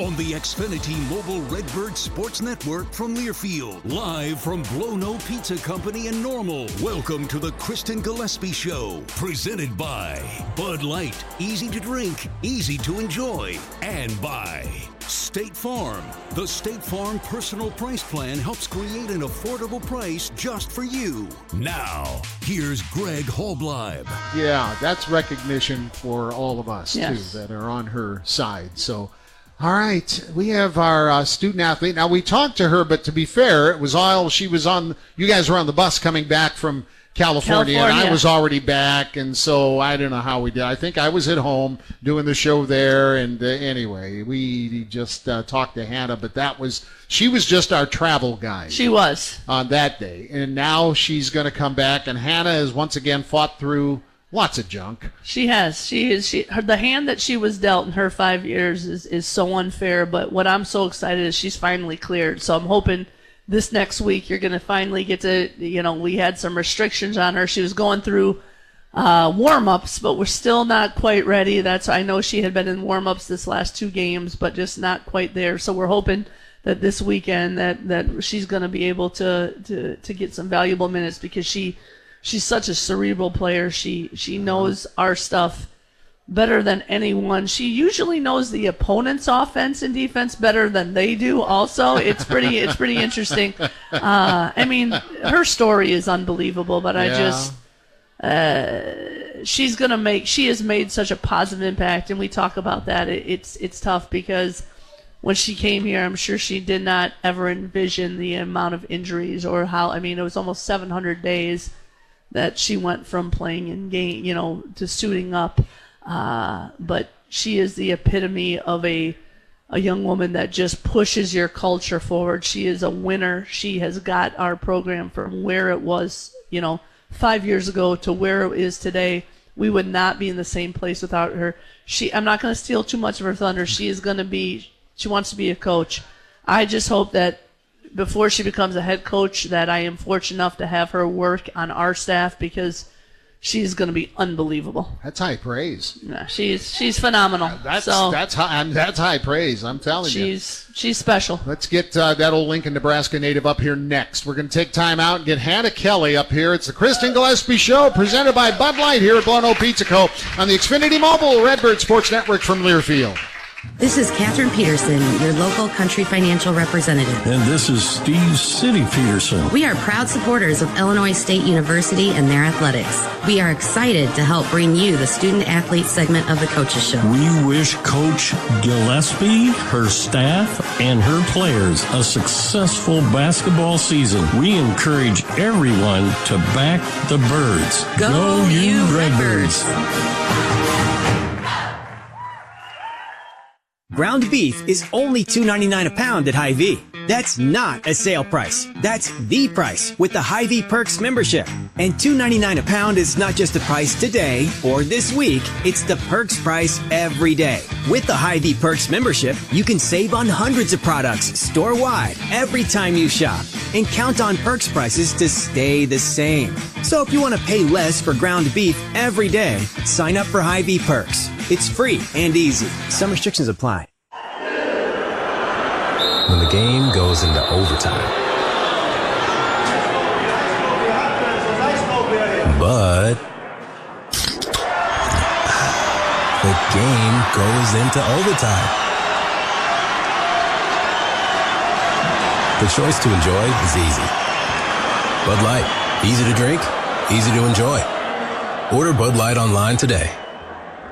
On the Xfinity Mobile Redbird Sports Network from Learfield, live from Blono Pizza Company in Normal. Welcome to the Kristen Gillespie Show, presented by Bud Light, easy to drink, easy to enjoy, and by State Farm. The State Farm Personal Price Plan helps create an affordable price just for you. Now, here's Greg Halbleib. Yeah, that's recognition for all of us Yes. too that are on her side. So, all right, we have our uh, student athlete. Now we talked to her, but to be fair, it was all she was on. You guys were on the bus coming back from California, and I was already back, and so I don't know how we did. I think I was at home doing the show there, and uh, anyway, we just uh, talked to Hannah, but that was she was just our travel guide She was. on that day. And now she's going to come back, and Hannah has once again fought through lots of junk. She has. She is. She her, the hand that she was dealt in her five years is is so unfair. But what I'm so excited is she's finally cleared. So I'm hoping this next week you're going to finally get to. You know, we had some restrictions on her. She was going through uh, warm ups, but we're still not quite ready. That's I know she had been in warm ups this last two games, but just not quite there. So we're hoping that this weekend that that she's going to be able to to to get some valuable minutes because she she's such a cerebral player. She she knows our stuff better than anyone. She usually knows the opponent's offense and defense better than they do. Also, it's pretty it's pretty interesting. Uh, I mean, her story is unbelievable, but I Yeah. just uh, she's gonna make she has made such a positive impact, and we talk about that. It, it's it's tough because when she came here, I'm sure she did not ever envision the amount of injuries or how. I mean, it was almost 700 days that she went from playing in game, you know, to suiting up. Uh, but she is the epitome of a a young woman that just pushes your culture forward. She is a winner. She has got our program from where it was, you know, five years ago to where it is today. We would not be in the same place without her. She, I'm not going to steal too much of her thunder. She is going to be, she wants to be a coach. I just hope that before she becomes a head coach, that I am fortunate enough to have her work on our staff because she's going to be unbelievable. That's high praise. Yeah, she's she's phenomenal. That's so that's high. I'm, that's high praise. I'm telling you. she's she's special. Let's get uh, that old Lincoln, Nebraska native up here next. We're going to take time out and get Hannah Kelly up here. It's the Kristen Gillespie Show presented by Bud Light here at Blono Pizza Co. on the Xfinity Mobile Redbird Sports Network from Learfield. This is Katherine Peterson, your local country financial representative. And this is Steve City Peterson. We are proud supporters of Illinois State University and their athletics. We are excited to help bring you the student athlete segment of the Coaches Show. We wish Coach Gillespie, her staff, and her players a successful basketball season. We encourage everyone to back the birds. Go, Go you Redbirds. Ground beef is only $2.99 a pound at Hy-Vee. That's not a sale price. That's the price with the Hy-Vee Perks membership. And $2.99 a pound is not just the price today or this week, it's the Perks price every day. With the Hy-Vee Perks membership, you can save on hundreds of products store-wide every time you shop and count on Perks prices to stay the same. So if you want to pay less for ground beef every day, sign up for Hy-Vee Perks. It's free and easy. Some restrictions apply. When the game goes into overtime. But the game goes into overtime. The choice to enjoy is easy. Bud Light, easy to drink, easy to enjoy. Order Bud Light online today.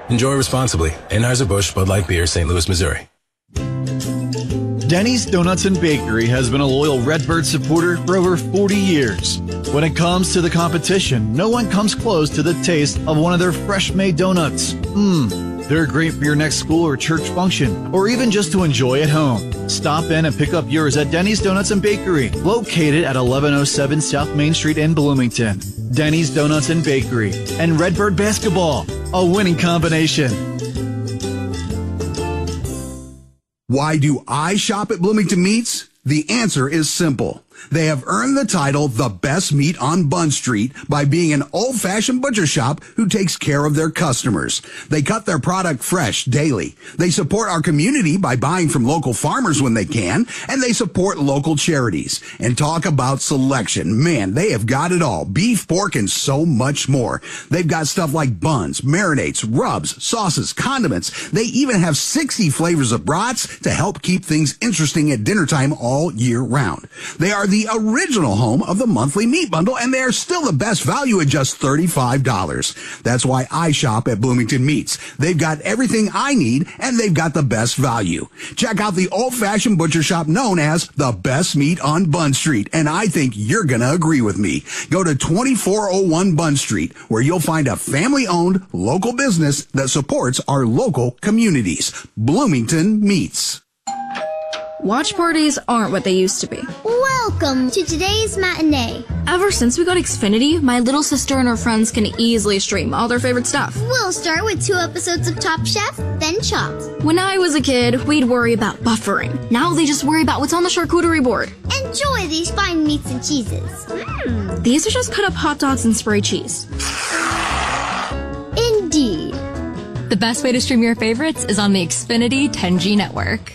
Enjoy responsibly. Anheuser-Busch Bud Light Beer, St. Louis, Missouri. Denny's Donuts and Bakery has been a loyal Redbird supporter for over 40 years. When it comes to the competition, no one comes close to the taste of one of their fresh made donuts. Mmm, they're great for your next school or church function, or even just to enjoy at home. Stop in and pick up yours at Denny's Donuts and Bakery, located at 1107 South Main Street in Bloomington. Denny's Donuts and Bakery, and Redbird Basketball, a winning combination. Why do I shop at Bloomington Meats? The answer is simple. They have earned the title the best meat on Bunn Street by being an old fashioned butcher shop who takes care of their customers. They cut their product fresh daily. They support our community by buying from local farmers when they can, and they support local charities. And talk about selection. Man, they have got it all. Beef, pork, and so much more. They've got stuff like buns, marinades, rubs, sauces, condiments. They even have 60 flavors of brats to help keep things interesting at dinner time all year round. They are the original home of the monthly meat bundle, and they are still the best value at just $35. That's why I shop at Bloomington Meats. They've got everything I need, and they've got the best value. Check out the old-fashioned butcher shop known as the best meat on Bunn Street, and I think you're gonna agree with me. Go to 2401 Bunn Street, where you'll find a family-owned local business that supports our local communities. Bloomington Meats. Watch parties aren't what they used to be. Welcome to today's matinee. Ever since we got Xfinity, my little sister and her friends can easily stream all their favorite stuff. We'll start with two episodes of Top Chef, then Chopped. When I was a kid, we'd worry about buffering. Now they just worry about what's on the charcuterie board. Enjoy these fine meats and cheeses. Mm. These are just cut up hot dogs and spray cheese. Indeed. The best way to stream your favorites is on the Xfinity 10G network.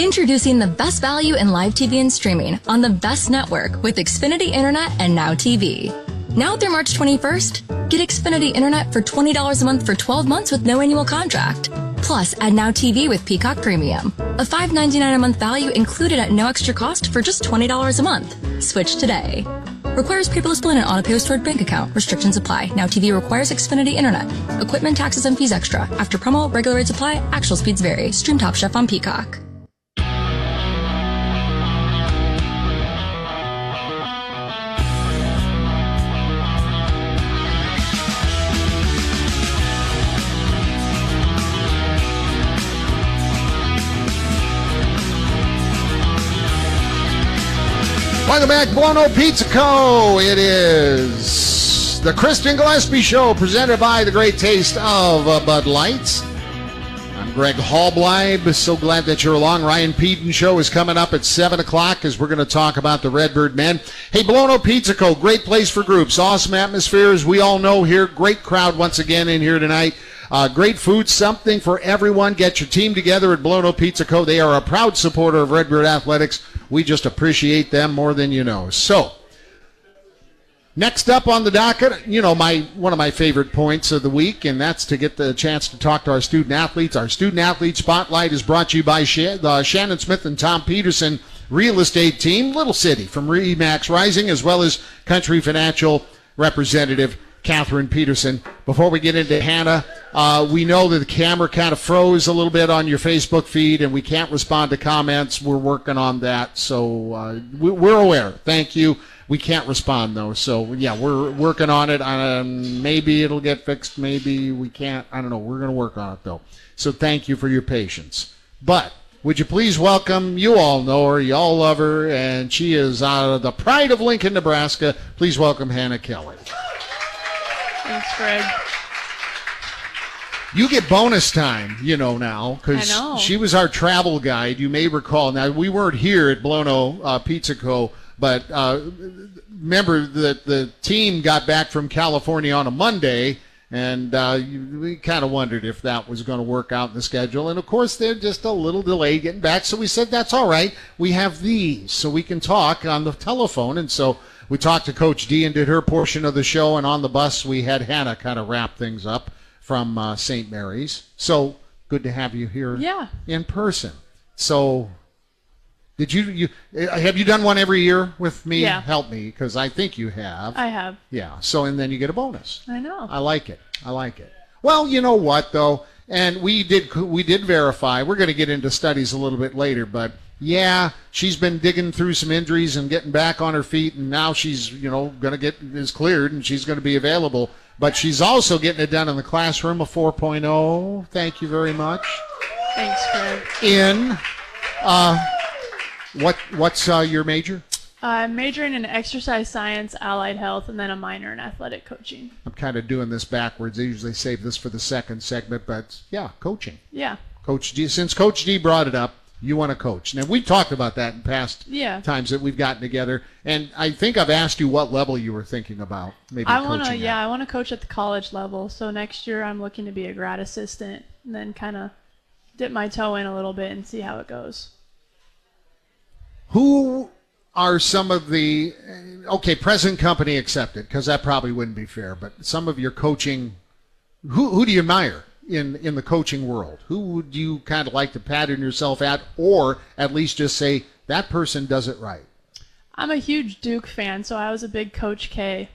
Introducing the best value in live TV and streaming on the best network with Xfinity Internet and Now TV. Now through March 21st, get Xfinity Internet for $20 a month for 12 months with no annual contract. Plus, add Now TV with Peacock Premium. A $5.99 a month value included at no extra cost for just $20 a month. Switch today. Requires paperless billing and auto-pay stored bank account. Restrictions apply. Now TV requires Xfinity Internet. Equipment, taxes, and fees extra. After promo, regular rates apply. Actual speeds vary. Stream Top Chef on Peacock. Welcome back, Blono Pizza Co. It is the Kristen Gillespie Show presented by the great taste of uh, Bud Lights. I'm Greg Halbleib. So glad that you're along. Ryan Pedon Show is coming up at 7 o'clock as we're going to talk about the Redbird Men. Hey, Blono Pizza Co., great place for groups. Awesome atmosphere, as we all know here. Great crowd once again in here tonight. Uh, great food, something for everyone. Get your team together at Blono Pizza Co. They are a proud supporter of Redbird Athletics. We just appreciate them more than you know. So, Next up on the docket, you know, my one of my favorite points of the week, and that's to get the chance to talk to our student athletes. Our student athlete spotlight is brought to you by Shannon Smith and Tom Peterson Real Estate Team, Little City from Remax Rising, as well as Country Financial representative Catherine Peterson. Before we get into Hannah, uh, we know that the camera kind of froze a little bit on your Facebook feed, and we can't respond to comments. We're working on that, so uh, we're aware. Thank you. We can't respond though, so yeah, we're working on it. Um, maybe it'll get fixed. Maybe we can't. I don't know. We're going to work on it though. So thank you for your patience. But would you please welcome? You all know her. You all love her, and she is out of the pride of Lincoln, Nebraska. Please welcome Hannah Kelly. Thanks, Fred. You get bonus time, you know now, because she was our travel guide. You may recall. Now we weren't here at Blono uh, Pizza Co but uh, remember that the team got back from California on a Monday, and uh, we kind of wondered if that was going to work out in the schedule. And of course, they're just a little delayed getting back. So we said, that's all right. We have these, so we can talk on the telephone. And so we talked to Coach D and did her portion of the show. And on the bus, we had Hannah kind of wrap things up from uh, St. Mary's. So good to have you here yeah. in person. So did you you uh, have you done one every year with me? Yeah. Help me because I think you have. I have. Yeah. So and then you get a bonus. I know. I like it. I like it. Well, you know what though, and we did we did verify. We're going to get into studies a little bit later, but yeah, she's been digging through some injuries and getting back on her feet, and now she's you know going to get is cleared and she's going to be available. But she's also getting it done in the classroom, a 4.0. Thank you very much. Thanks, Fred. In. Uh, what What's uh, your major? I'm majoring in exercise science, allied health, and then a minor in athletic coaching. I'm kind of doing this backwards. I usually save this for the second segment, but yeah, coaching. Yeah. Coach D. Since Coach D brought it up, you want to coach. Now we've talked about that in past yeah. times that we've gotten together, and I think I've asked you what level you were thinking about. Maybe I want to. Yeah, I want to coach at the college level. So next year I'm looking to be a grad assistant, and then kind of dip my toe in a little bit and see how it goes. Who are some of the okay present company accepted because that probably wouldn't be fair but some of your coaching who, who do you admire in in the coaching world? Who would you kind of like to pattern yourself at or at least just say that person does it right i'm a huge duke fan so i was a big coach k.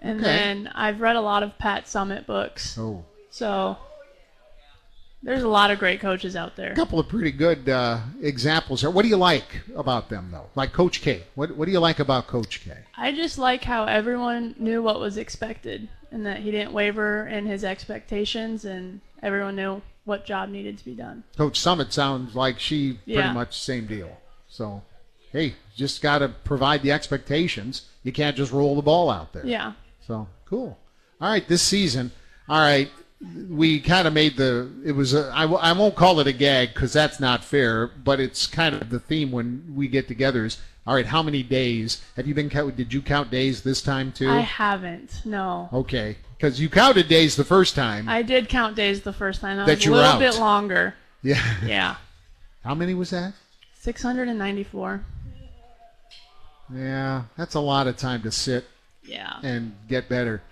And Okay. then i've read a lot of pat Summitt books. Oh. So there's a lot of great coaches out there. A couple of pretty good uh, examples there. What do you like about them though? Like coach k. What, what do you like about coach k? I just like how everyone knew what was expected and that he didn't waver in his expectations and everyone knew what job needed to be done. coach Summitt sounds like she pretty Yeah. much same deal so hey just got to provide the expectations you can't just roll the ball out there Yeah. So cool. All right, this season. All right, we kind of made the. It was. A, I, w- I won't call it a gag because that's not fair. But it's kind of the theme when we get together. Is all right. How many days have you been? Did you count days this time too? I haven't. No. Okay, because you counted days the first time. I did count days the first time. That, That was you a were little out. bit longer. yeah. Yeah. How many was that? 694. Yeah, that's a lot of time to sit Yeah. and get better.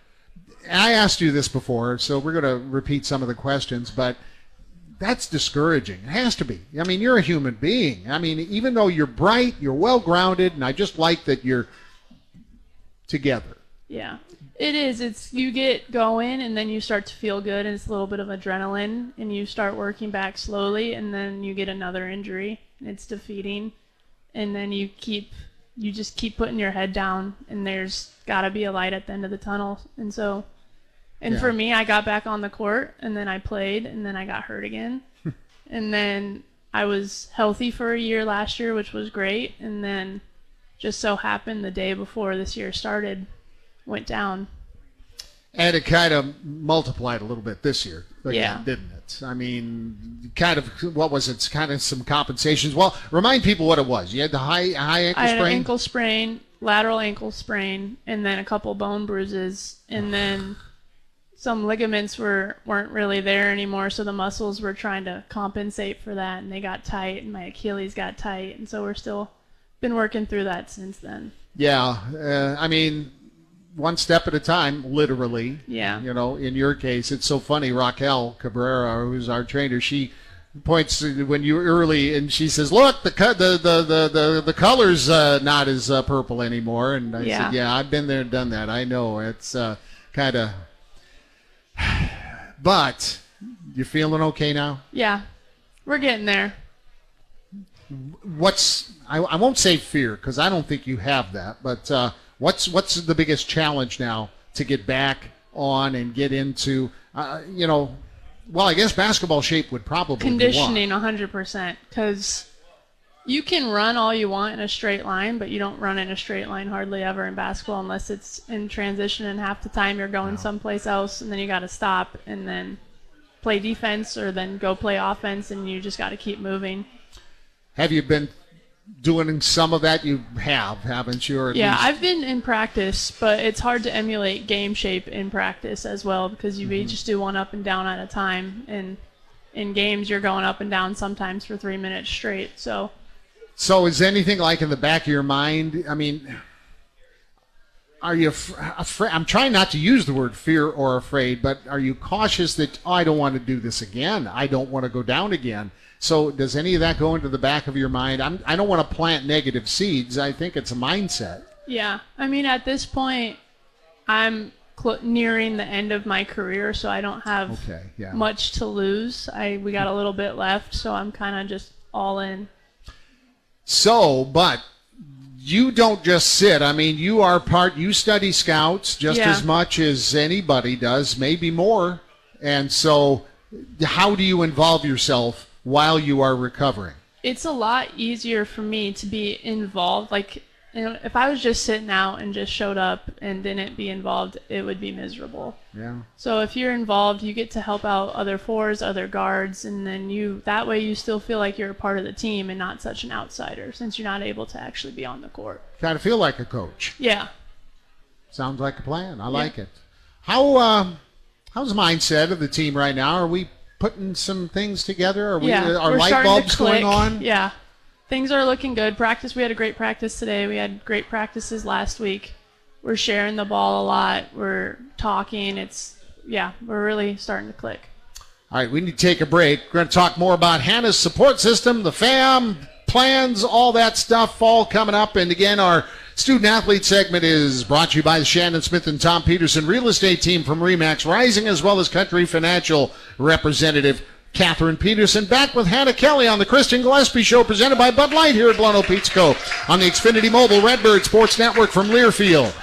I asked you this before, so we're going to repeat some of the questions, but that's discouraging. It has to be. I mean, you're a human being. I mean, even though you're bright, you're well grounded, and I just like that you're together. Yeah. It is. It's you get going and then you start to feel good and it's a little bit of adrenaline and you start working back slowly and then you get another injury and it's defeating and then you keep you just keep putting your head down and there's got to be a light at the end of the tunnel and so and Yeah. for me I got back on the court and then I played and then I got hurt again and then I was healthy for a year last year which was great and then just so happened the day before this year started went down. And it kind of multiplied a little bit this year, again, Yeah. didn't it? I mean, kind of, what was it? Kind of some compensations. Well, remind people what it was. You had the high high ankle I had sprain. an ankle sprain, lateral ankle sprain, and then a couple bone bruises, and then some ligaments were weren't really there anymore, so the muscles were trying to compensate for that, and they got tight, and my Achilles got tight, and so we're still been working through that since then. Yeah, uh, I mean, one step at a time, literally. Yeah. You know, in your case, it's so funny. Raquel Cabrera, who's our trainer, she points when you early and she says, "Look, the co- the the the the, the color's uh, not as uh, purple anymore." And I Yeah. said, "Yeah, I've been there and done that. I know it's uh, kind of." But you feeling okay now? Yeah, we're getting there. What's I, I won't say fear because I don't think you have that. But uh, what's what's the biggest challenge now to get back on and get into? Uh, you know, well, I guess basketball shape would probably. Conditioning 100% because you can run all you want in a straight line, but you don't run in a straight line hardly ever in basketball unless it's in transition and half the time you're going someplace else and then you got to stop and then play defense or then go play offense and you just got to keep moving. Have you been doing some of that? You have, haven't you? Or Yeah, least- I've been in practice, but it's hard to emulate game shape in practice as well because you Mm-hmm. just do one up and down at a time. And in games, you're going up and down sometimes for three minutes straight. So So is anything like in the back of your mind? I mean, are you afraid? I'm trying not to use the word fear or afraid, but are you cautious that oh, I don't want to do this again? I don't want to go down again. So does any of that go into the back of your mind? I'm, I don't want to plant negative seeds. I think it's a mindset. yeah, I mean, at this point, I'm cl- nearing the end of my career, so I don't have Okay, yeah. much to lose. I we got a little bit left, so I'm kind of just all in. So, but you don't just sit. I mean, you are part. You study scouts just Yeah. as much as anybody does, maybe more. And so, how do you involve yourself while you are recovering? it's a lot easier for me to be involved. Like, you know, if I was just sitting out and just showed up and didn't be involved, it would be miserable. Yeah. So if you're involved, you get to help out other fours, other guards, and then you that way you still feel like you're a part of the team and not such an outsider since you're not able to actually be on the court. Kind of feel like a coach. Yeah. Sounds like a plan. I like it. How um, how's the mindset of the team right now? Are we putting some things together? Are we yeah, uh, are we're light bulbs going on? Yeah, things are looking good. Practice, we had a great practice today. We had great practices last week. We're sharing the ball a lot. We're talking. It's yeah, we're really starting to click. All right, we need to take a break. We're going to talk more about Hannah's support system, the FAM, plans, all that stuff, all coming up. And again, our student athlete segment is brought to you by the Shannon Smith and Tom Peterson real estate team from Remax Rising, as well as Country Financial representative Catherine Peterson. Back with Hannah Kelly on the Kristen Gillespie Show, presented by Bud Light here at Blono Pizza Co. on the Xfinity Mobile Redbird Sports Network from Learfield.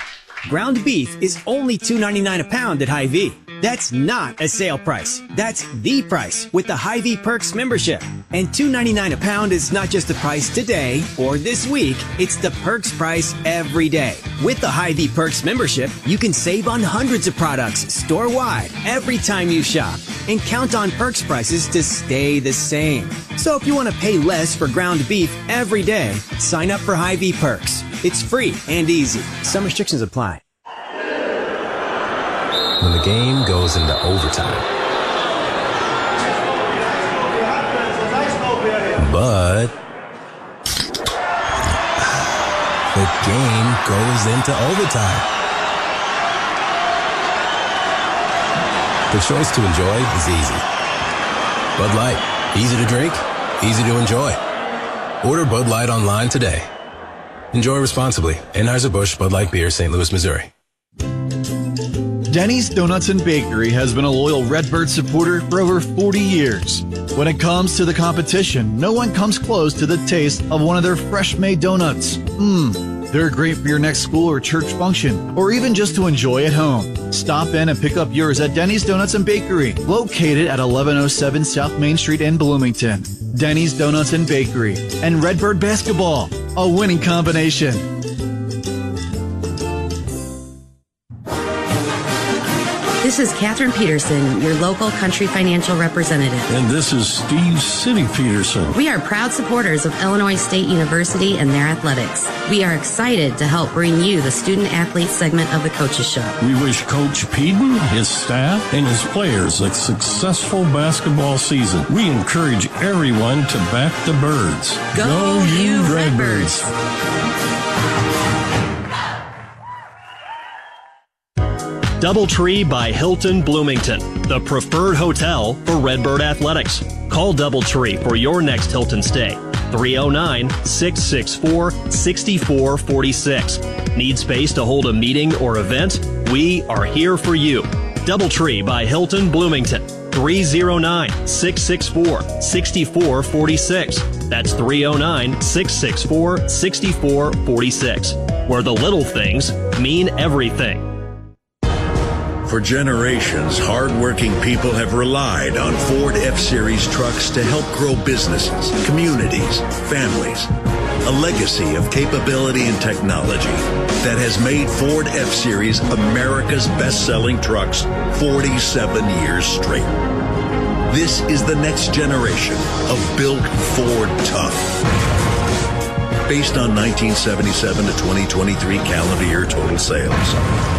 Ground beef is only $2.99 a pound at Hy-Vee. That's not a sale price. That's the price with the Hy-Vee Perks membership. And $2.99 a pound is not just the price today or this week, it's the Perks price every day. With the Hy-Vee Perks membership, you can save on hundreds of products store-wide every time you shop and count on Perks prices to stay the same. So if you want to pay less for ground beef every day, sign up for Hy-Vee Perks. It's free and easy. Some restrictions apply. When the game goes into overtime. But the game goes into overtime. The choice to enjoy is easy. Bud Light, easy to drink, easy to enjoy. Order Bud Light online today. Enjoy responsibly. Anheuser-Busch Bud Light Beer, St. Louis, Missouri. Denny's Donuts and Bakery has been a loyal Redbird supporter for over 40 years. When it comes to the competition, no one comes close to the taste of one of their fresh made donuts. Mmm, they're great for your next school or church function, or even just to enjoy at home. Stop in and pick up yours at Denny's Donuts and Bakery, located at 1107 South Main Street in Bloomington. Denny's Donuts and Bakery and Redbird Basketball, a winning combination. This is Katherine Peterson, your local country financial representative. And this is Steve City Peterson. We are proud supporters of Illinois State University and their athletics. We are excited to help bring you the student athlete segment of the Coaches Show. We wish Coach Pedon, his staff, and his players a successful basketball season. We encourage everyone to back the birds. Go you Redbirds. Doubletree by Hilton Bloomington, the preferred hotel for Redbird Athletics. Call Doubletree for your next Hilton stay. 309 664 6446. Need space to hold a meeting or event? We are here for you. Doubletree by Hilton Bloomington. 309 664 6446. That's 309 664 6446. Where the little things mean everything. For generations, hardworking people have relied on Ford F Series trucks to help grow businesses, communities, families. A legacy of capability and technology that has made Ford F Series America's best selling trucks 47 years straight. This is the next generation of built Ford tough. Based on 1977 to 2023 calendar year total sales.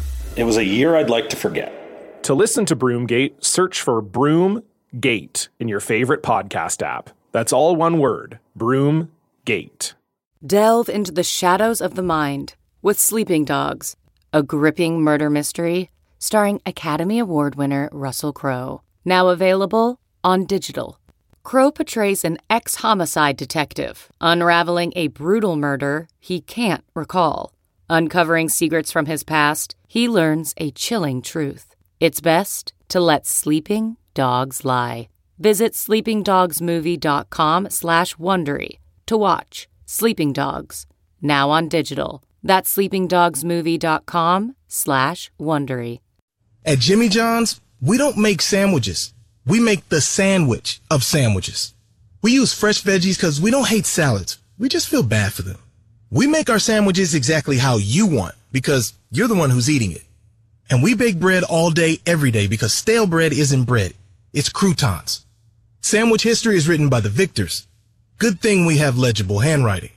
It was a year I'd like to forget. To listen to Broomgate, search for Broomgate in your favorite podcast app. That's all one word Broomgate. Delve into the shadows of the mind with Sleeping Dogs, a gripping murder mystery starring Academy Award winner Russell Crowe. Now available on digital. Crowe portrays an ex homicide detective, unraveling a brutal murder he can't recall. Uncovering secrets from his past, he learns a chilling truth. It's best to let sleeping dogs lie. Visit sleepingdogsmovie.com slash Wondery to watch Sleeping Dogs, now on digital. That's sleepingdogsmovie.com slash Wondery. At Jimmy John's, we don't make sandwiches. We make the sandwich of sandwiches. We use fresh veggies because we don't hate salads. We just feel bad for them. We make our sandwiches exactly how you want because you're the one who's eating it. And we bake bread all day, every day because stale bread isn't bread. It's croutons. Sandwich history is written by the victors. Good thing we have legible handwriting.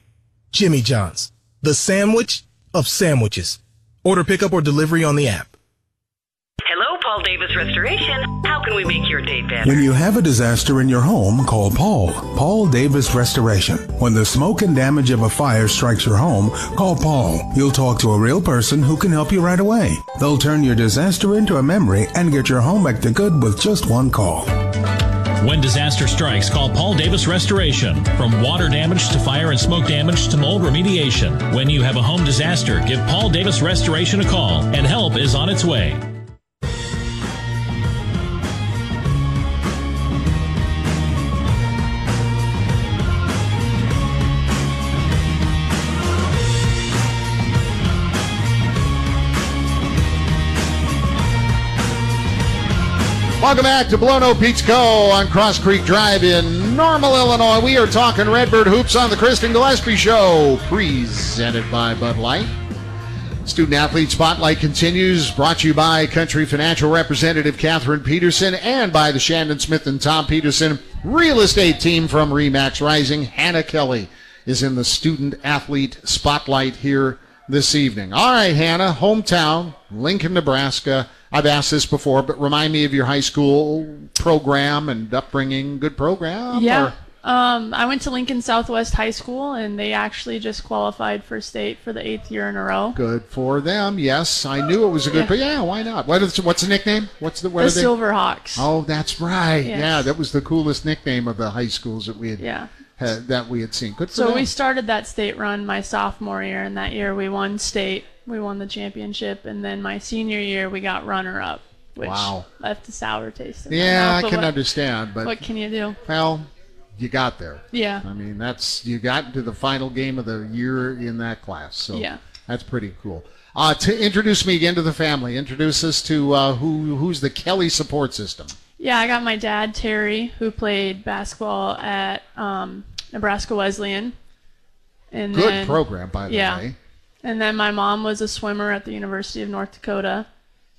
Jimmy John's, the sandwich of sandwiches. Order pickup or delivery on the app. Hello, Paul Davis Restoration. How can we make your day better? When you have a disaster in your home, call Paul. Paul Davis Restoration. When the smoke and damage of a fire strikes your home, call Paul. You'll talk to a real person who can help you right away. They'll turn your disaster into a memory and get your home back to good with just one call. When disaster strikes, call Paul Davis Restoration. From water damage to fire and smoke damage to mold remediation. When you have a home disaster, give Paul Davis Restoration a call, and help is on its way. Welcome back to Blono Pizza Co. on Cross Creek Drive in Normal, Illinois. We are talking Redbird Hoops on the Kristen Gillespie Show, presented by Bud Light. Student Athlete Spotlight continues, brought to you by Country Financial Representative Catherine Peterson and by the Shannon Smith and Tom Peterson real estate team from Remax Rising. Hannah Kelly is in the Student Athlete Spotlight here this evening. All right, Hannah, hometown, Lincoln, Nebraska. I've asked this before, but remind me of your high school program and upbringing. Good program? Yeah. or- Um, I went to Lincoln Southwest High School, and they actually just qualified for state for the eighth year in a row. Good for them. Yes, I knew it was a good. Yeah. But yeah, why not? What is, what's the nickname? What's the what The are they? Silverhawks. Oh, that's right. Yes. Yeah, that was the coolest nickname of the high schools that we had, Yeah. Had that we had seen. Good So them. we started that state run my sophomore year, and that year we won state. We won the championship, and then my senior year we got runner up, which Wow. left a sour taste. In my yeah, mouth, I but can what- understand, but what can you do? well, you got there. Yeah. I mean, that's you got to the final game of the year in that class. So Yeah. that's pretty cool. Uh, to introduce me again to the family, introduce us to uh, who who's the Kelly support system. Yeah, I got my dad Terry, who played basketball at um, Nebraska Wesleyan. And Good then, program, by the yeah. way. And then my mom was a swimmer at the University of North Dakota.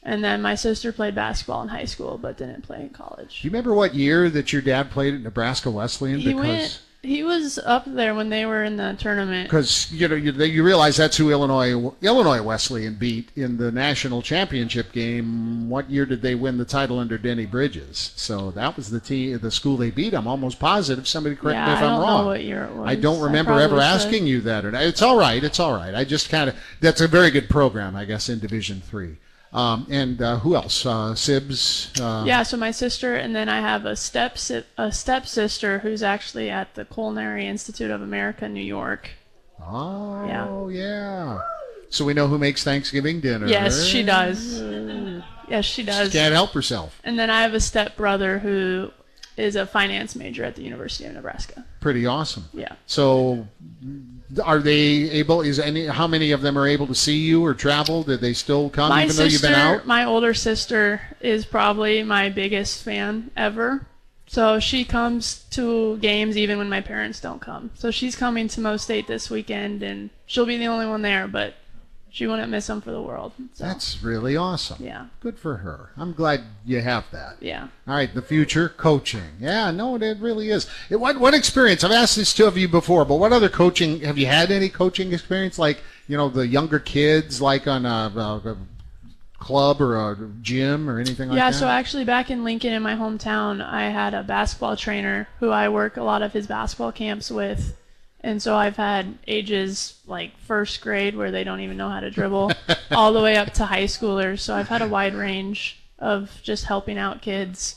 And then my sister played basketball in high school, but didn't play in college. Do you remember what year that your dad played at Nebraska Wesleyan? He went. He was up there when they were in the tournament. because you know you, you realize that's who Illinois Illinois Wesleyan beat in the national championship game. What year did they win the title under Dennie Bridges? So that was the team, the school they beat. I'm almost positive. Somebody correct Yeah, me if I am don't know wrong. what year it was. I don't I remember ever probably asking you that. Or not. It's all right. It's all right. I just kind of that's a very good program, I guess, in Division Three. Um, and uh, who else? Uh, Sibs. Uh, yeah, so my sister, and then I have a step a stepsister who's actually at the Culinary Institute of America, New York. Oh yeah. So we know who makes Thanksgiving dinner. Yes, she does. Yes, she does. She can't help herself. And then I have a step brother who is a finance major at the University of Nebraska. Pretty awesome. Yeah. So, are they able? Is any? How many of them are able to see you or travel? Did they still come my even though you've been out? my older sister, is probably my biggest fan ever. So she comes to games even when my parents don't come. So she's coming to Mo State this weekend, and she'll be the only one there, but she wouldn't miss them for the world. So, That's really awesome. Yeah. Good for her. I'm glad you have that. Yeah. All right, the future coaching. Yeah, no, it really is. It, what what experience? I've asked this to of you before, but what other coaching? Have you had any coaching experience? Like you know the younger kids, like on a, a, a club or a gym or anything like yeah, that. Yeah, so actually back in Lincoln in my hometown, I had a basketball trainer who I work a lot of his basketball camps with. And so I've had ages like first grade where they don't even know how to dribble all the way up to high schoolers. So I've had a wide range of just helping out kids.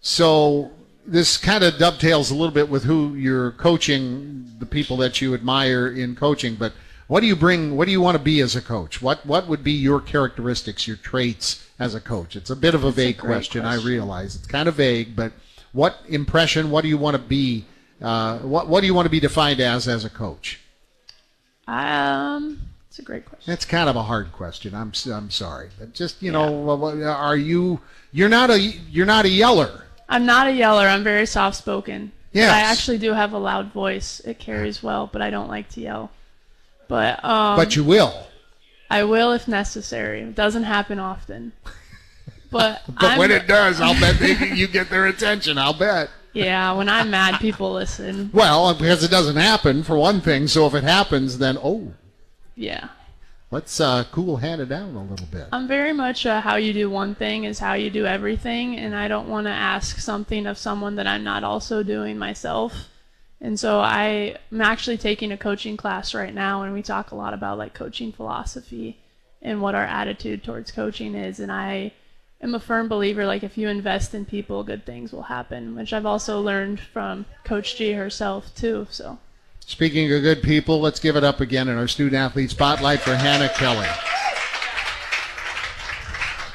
So this kind of dovetails a little bit with who you're coaching, the people that you admire in coaching. But what do you bring? What do you want to be as a coach? What what would be your characteristics, your traits as a coach? It's a bit of a vague great question, I realize. It's kind of vague, but what impression? What do you want to be? Uh, what what do you want to be defined as as a coach? Um, it's a great question. That's kind of a hard question. I'm I'm sorry, but just you know, what- what- are you? You're not a you're not a yeller. I'm not a yeller. I'm very soft spoken. Yeah. I actually do have a loud voice. It carries well, but I don't like to yell. But um, but you will. I will if necessary. It doesn't happen often. But But I'm, when it does, I'll bet they, you get their attention. I'll bet. Yeah, when I'm mad, people listen. Well, because it doesn't happen for one thing. So if it happens, then oh, Yeah, let's uh, cool hand it down a little bit. I'm very much uh, how you do one thing is how you do everything, and I don't want to ask something of someone that I'm not also doing myself. And so I am actually taking a coaching class right now, and we talk a lot about like coaching philosophy and what our attitude towards coaching is. And I am a firm believer like if you invest in people, good things will happen, which I've also learned from Coach G herself too. So Speaking of good people, let's give it up again in our student athlete spotlight for Hannah Kelly.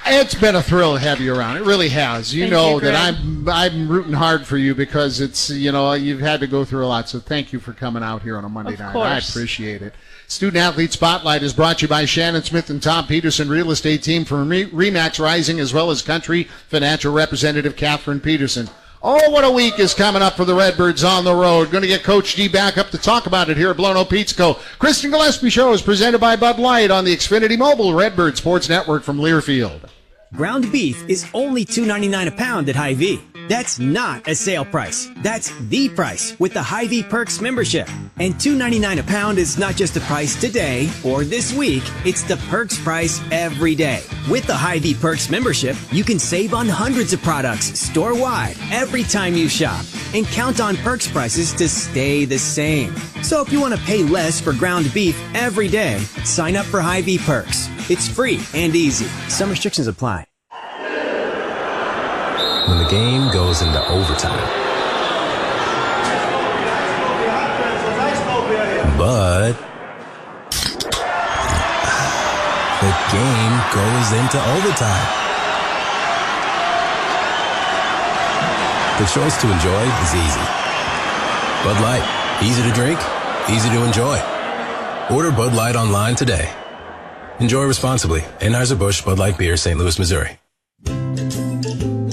It's been a thrill to have you around. It really has. You Thank know you, that I'm I'm rooting hard for you because it's you know you've had to go through a lot. So thank you for coming out here on a Monday Of night. I appreciate it. Student Athlete Spotlight is brought to you by Shannon Smith and Tom Peterson Real Estate Team from Re- Remax Rising as well as Country Financial Representative Catherine Peterson. Oh, what a week is coming up for the Redbirds on the road. Going to get Coach D back up to talk about it here at Blono Pizza Co. Kristen Gillespie Show is presented by Bud Light on the Xfinity Mobile Redbird Sports Network from Learfield. Ground beef is only $2.99 a pound at Hy-Vee. That's not a sale price. That's the price with the Hy-Vee Perks membership. And $2.99 a pound is not just the price today or this week, it's the Perks price every day. With the Hy-Vee Perks membership, you can save on hundreds of products store-wide every time you shop and count on Perks prices to stay the same. So if you want to pay less for ground beef every day, sign up for Hy-Vee Perks. It's free and easy. Some restrictions apply. When the game goes into overtime. But the game goes into overtime. The choice to enjoy is easy. Bud Light, easy to drink, easy to enjoy. Order Bud Light online today. Enjoy responsibly. Anheuser-Busch Bud Light Beer, St. Louis, Missouri.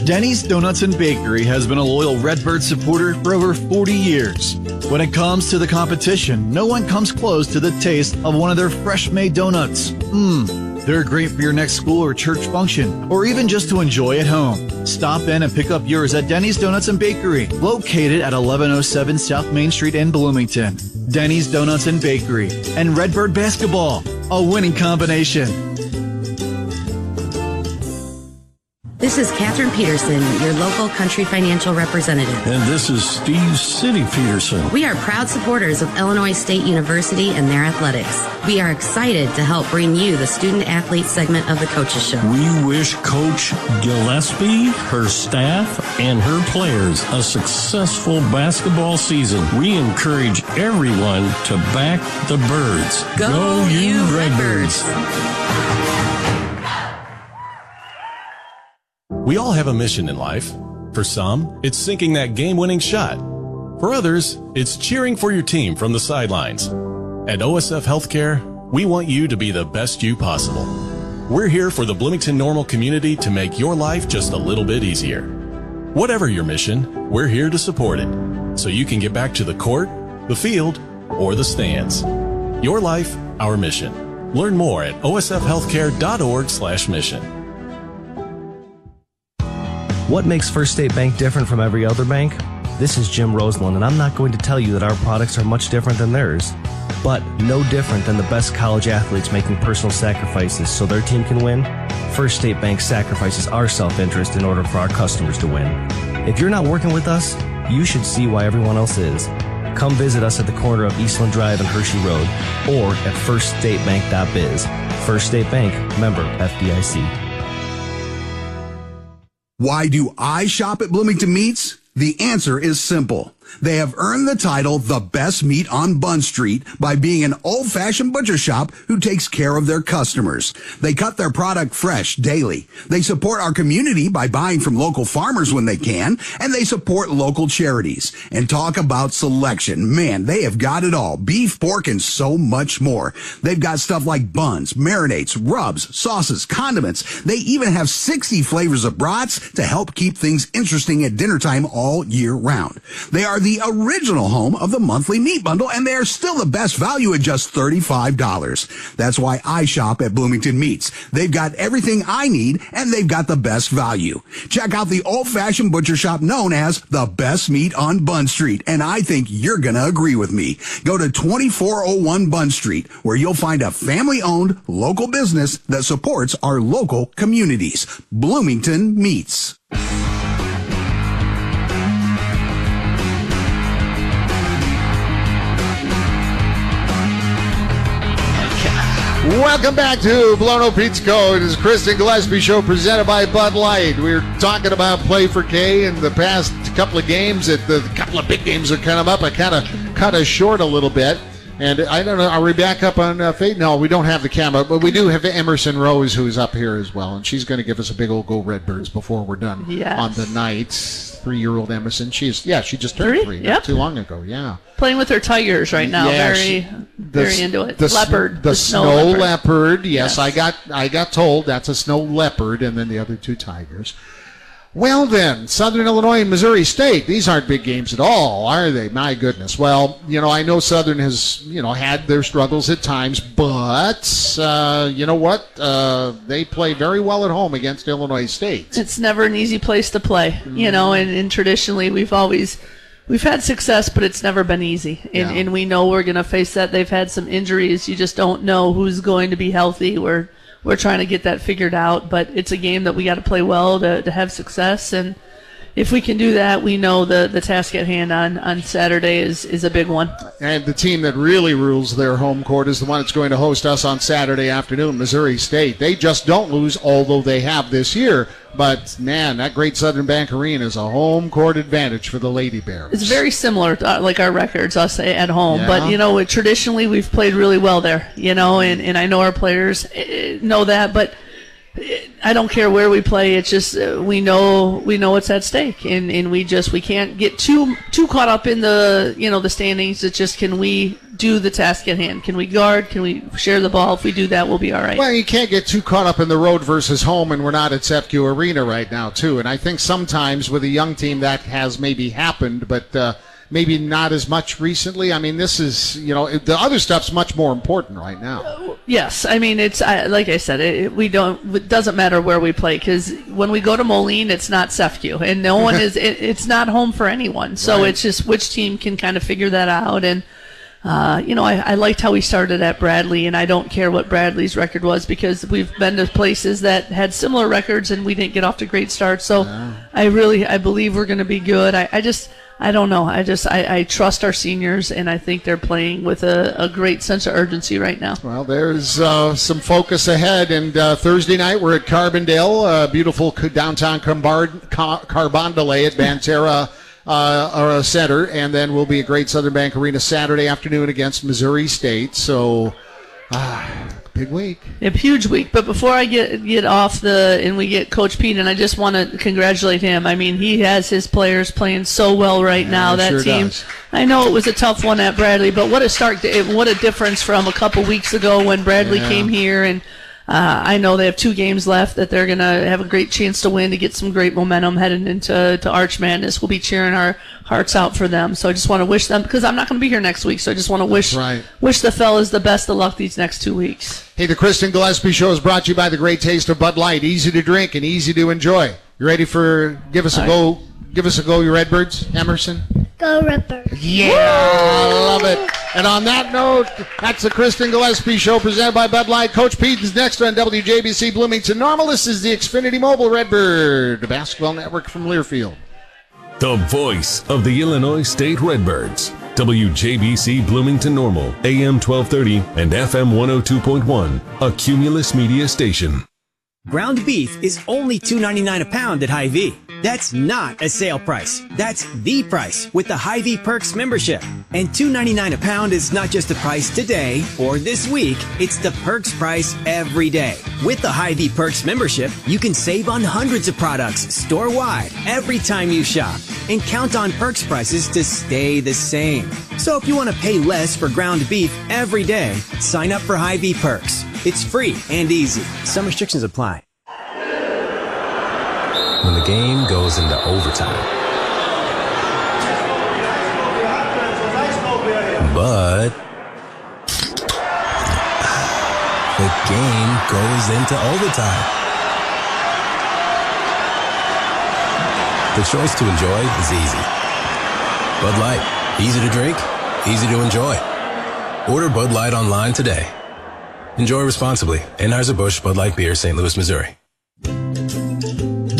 Denny's Donuts and Bakery has been a loyal Redbird supporter for over 40 years. When it comes to the competition, no one comes close to the taste of one of their fresh made donuts. Mmm, they're great for your next school or church function, or even just to enjoy at home. Stop in and pick up yours at Denny's Donuts and Bakery, located at 1107 South Main Street in Bloomington. Denny's Donuts and Bakery and Redbird Basketball, a winning combination. This is Katherine Peterson, your local country financial representative. And this is Steve City Peterson. We are proud supporters of Illinois State University and their athletics. We are excited to help bring you the student athlete segment of the Coaches Show. We wish Coach Gillespie, her staff, and her players a successful basketball season. We encourage everyone to back the birds. Go, Go you Redbirds. We all have a mission in life. For some, it's sinking that game winning shot. For others, it's cheering for your team from the sidelines. At OSF Healthcare, we want you to be the best you possible. We're here for the Bloomington Normal community to make your life just a little bit easier. Whatever your mission, we're here to support it so you can get back to the court, the field, or the stands. Your life, our mission. Learn more at osfhealthcare.org/mission. What makes First State Bank different from every other bank? This is Jim Roseland, and I'm not going to tell you that our products are much different than theirs, but no different than the best college athletes making personal sacrifices so their team can win. First State Bank sacrifices our self interest in order for our customers to win. If you're not working with us, you should see why everyone else is. Come visit us at the corner of Eastland Drive and Hershey Road or at firststatebank.biz. First State Bank, member FDIC. Why do I shop at Bloomington Meats? The answer is simple. They have earned the title the best meat on Bunn Street by being an old fashioned butcher shop who takes care of their customers. They cut their product fresh daily. They support our community by buying from local farmers when they can, and they support local charities. And talk about selection. Man, they have got it all. Beef, pork, and so much more. They've got stuff like buns, marinades, rubs, sauces, condiments. They even have 60 flavors of brats to help keep things interesting at dinner time all year round. They are the original home of the monthly meat bundle, and they are still the best value at just $35. That's why I shop at Bloomington Meats. They've got everything I need, and they've got the best value. Check out the old-fashioned butcher shop known as the best meat on Bunn Street, and I think you're gonna agree with me. Go to 2401 Bunn Street, where you'll find a family-owned local business that supports our local communities. Bloomington Meats. Welcome back to Oak Pizza Co. It is Kristen Gillespie Show presented by Bud Light. We are talking about play for K in the past couple of games. That the couple of big games are kind of up. I kind of cut us short a little bit. And I don't know, are we back up on uh, Fate? No, we don't have the camera, but we do have Emerson Rose who's up here as well. And she's going to give us a big old go Redbirds before we're done Yes. on the night. Three year old Emerson. She's, yeah, she just turned Three? three Yep. not too long ago. Yeah. Playing with her tigers right now. Yeah, very, she- very into it. The, leopard. The, snow, leopard. Yes, Yes. I got I got told that's a snow leopard, and then the other two tigers. Well then, Southern Illinois and Missouri State. These aren't big games at all, are they? My goodness. Well, you know, I know Southern has you know had their struggles at times, but uh, you know what? Uh, they play very well at home against Illinois State. It's never an easy place to play, you know, and, and traditionally we've always we've had success, but it's never been easy. And, Yeah. and we know we're going to face that. They've had some injuries. You just don't know who's going to be healthy. We're we're trying to get that figured out, but it's a game that we got to play well to, to have success. And if we can do that, we know the, the task at hand on, on Saturday is, is a big one. And the team that really rules their home court is the one that's going to host us on Saturday afternoon, Missouri State. They just don't lose, although they have this year. But man, that great Southern Bank Arena is a home court advantage for the Lady Bears. It's very similar, to, uh, like our records, us at home. Yeah. But you know, it- traditionally we've played really well there. You know, and, and I know our players eh, know that. But eh, I don't care where we play. It's just uh, we know we know what's at stake, and, and we just we can't get too too caught up in the you know the standings. It's just can we do the task at hand? Can we guard? Can we share the ball? If we do that, we'll be all right. Well, you can't get too caught up in the road versus home, and we're not at CEFCU Arena right now, too. And I think sometimes with a young team that has maybe happened, but. Uh, maybe not as much recently. I mean, this is you know the other stuff's much more important right now. Yes, I mean it's I, like I said, it, we don't. It doesn't matter where we play because when we go to Moline, it's not CEFCU, and no one is. It, it's not home for anyone. So Right. it's just which team can kind of figure that out and. Uh, you know, I, I liked how we started at Bradley, and I don't care what Bradley's record was because we've been to places that had similar records and we didn't get off to great starts. So I really, I believe we're going to be good. I, I just, I don't know. I just, I, I trust our seniors, and I think they're playing with a, a great sense of urgency right now. Well, there's uh, some focus ahead, and uh, Thursday night we're at Carbondale, uh, beautiful downtown Carbondale at Banterra uh, uh, Center, and then we'll be at Great Southern Bank Arena Saturday afternoon against Missouri State. So, ah, big week. A huge week. But before I get get off the and we get Coach Pete, and I just want to congratulate him. I mean, he has his players playing so well right now. That sure team. does. I know it was a tough one at Bradley, but what a start! What a difference from a couple weeks ago when Bradley Yeah. came here and. Uh, I know they have two games left that they're gonna have a great chance to win to get some great momentum heading into to Arch Madness. We'll be cheering our hearts out for them. So I just want to wish them because I'm not going to be here next week. So I just want to wish right. wish the fellas the best of luck these next two weeks. Hey, the Kristen Gillespie Show is brought to you by the great taste of Bud Light. Easy to drink and easy to enjoy. You ready for give us a go? Give us a go, you Redbirds, Emerson. Go Redbirds. Yeah, I love it. And on that note, that's the Kristen Gillespie Show presented by Bud Light. Coach Pete is next on WJBC Bloomington Normal. This is the Xfinity Mobile Redbird Basketball Network from Learfield. The voice of the Illinois State Redbirds. WJBC Bloomington Normal, AM 1230 and FM 102.1, a Cumulus Media station. Ground beef is only $2.99 a pound at Hy-Vee. That's not a sale price. That's the price with the Hy-Vee Perks membership. And $2.99 a pound is not just the price today or this week, it's the Perks price every day. With the Hy-Vee Perks membership, you can save on hundreds of products store-wide every time you shop and count on Perks prices to stay the same. So if you want to pay less for ground beef every day, sign up for Hy-Vee Perks. It's free and easy. Some restrictions apply. When the game goes into overtime. But the game goes into overtime. The choice to enjoy is easy. Bud Light, easy to drink, easy to enjoy. Order Bud Light online today. Enjoy responsibly. Anheuser-Busch Bud Light Beer, St. Louis, Missouri.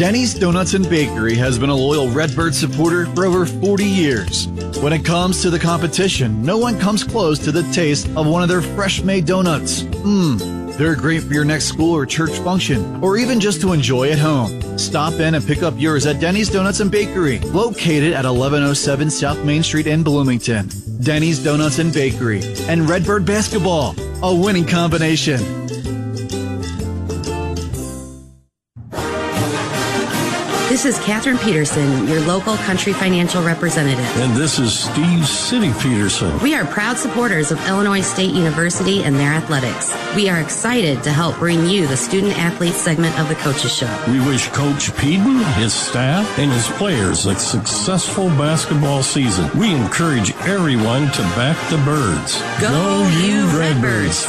Denny's Donuts and Bakery has been a loyal Redbird supporter for over 40 years. When it comes to the competition, no one comes close to the taste of one of their fresh made donuts. Mmm, they're great for your next school or church function, or even just to enjoy at home. Stop in and pick up yours at Denny's Donuts and Bakery, located at 1107 South Main Street in Bloomington. Denny's Donuts and Bakery and Redbird Basketball, a winning combination. This is Katherine Peterson, your local country financial representative. And this is Steve City Peterson. We are proud supporters of Illinois State University and their athletics. We are excited to help bring you the student athlete segment of the Coaches Show. We wish Coach Pedon, his staff, and his players a successful basketball season. We encourage everyone to back the birds. Go you Redbirds!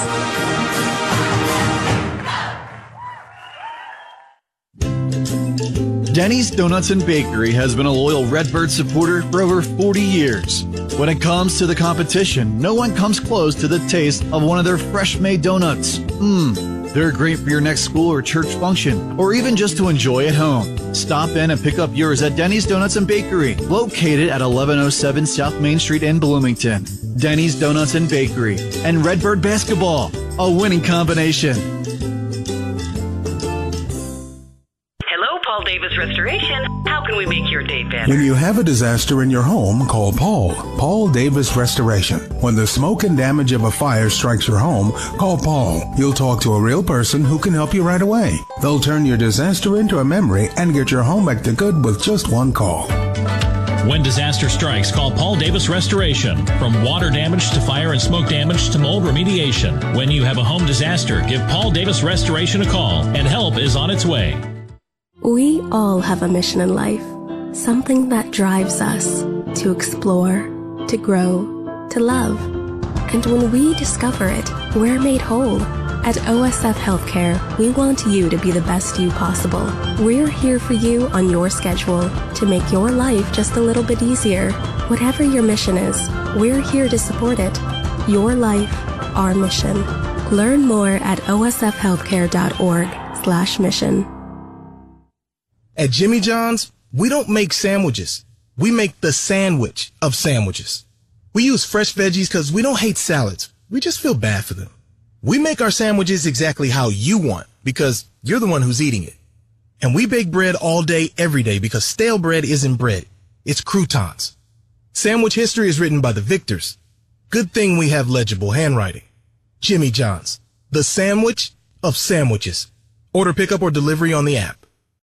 Denny's Donuts and Bakery has been a loyal Redbird supporter for over 40 years. When it comes to the competition, no one comes close to the taste of one of their fresh made donuts. Mmm, they're great for your next school or church function, or even just to enjoy at home. Stop in and pick up yours at Denny's Donuts and Bakery, located at 1107 South Main Street in Bloomington. Denny's Donuts and Bakery and Redbird Basketball, a winning combination. Restoration. How can we make your day better? When you have a disaster in your home, call Paul. Paul Davis Restoration. When the smoke and damage of a fire strikes your home, call Paul. You'll talk to a real person who can help you right away. They'll turn your disaster into a memory and get your home back to good with just one call. When disaster strikes, call Paul Davis Restoration. From water damage to fire and smoke damage to mold remediation. When you have a home disaster, give Paul Davis Restoration a call, and help is on its way. We all have a mission in life, something that drives us to explore, to grow, to love. And when we discover it, we're made whole. At OSF Healthcare, we want you to be the best you possible. We're here for you on your schedule to make your life just a little bit easier. Whatever your mission is, we're here to support it. Your life, our mission. Learn more at osfhealthcare.org slash mission. At Jimmy John's, we don't make sandwiches. We make the sandwich of sandwiches. We use fresh veggies because we don't hate salads. We just feel bad for them. We make our sandwiches exactly how you want because you're the one who's eating it. And we bake bread all day, every day because stale bread isn't bread. It's croutons. Sandwich history is written by the victors. Good thing we have legible handwriting. Jimmy John's, the sandwich of sandwiches. Order pickup or delivery on the app.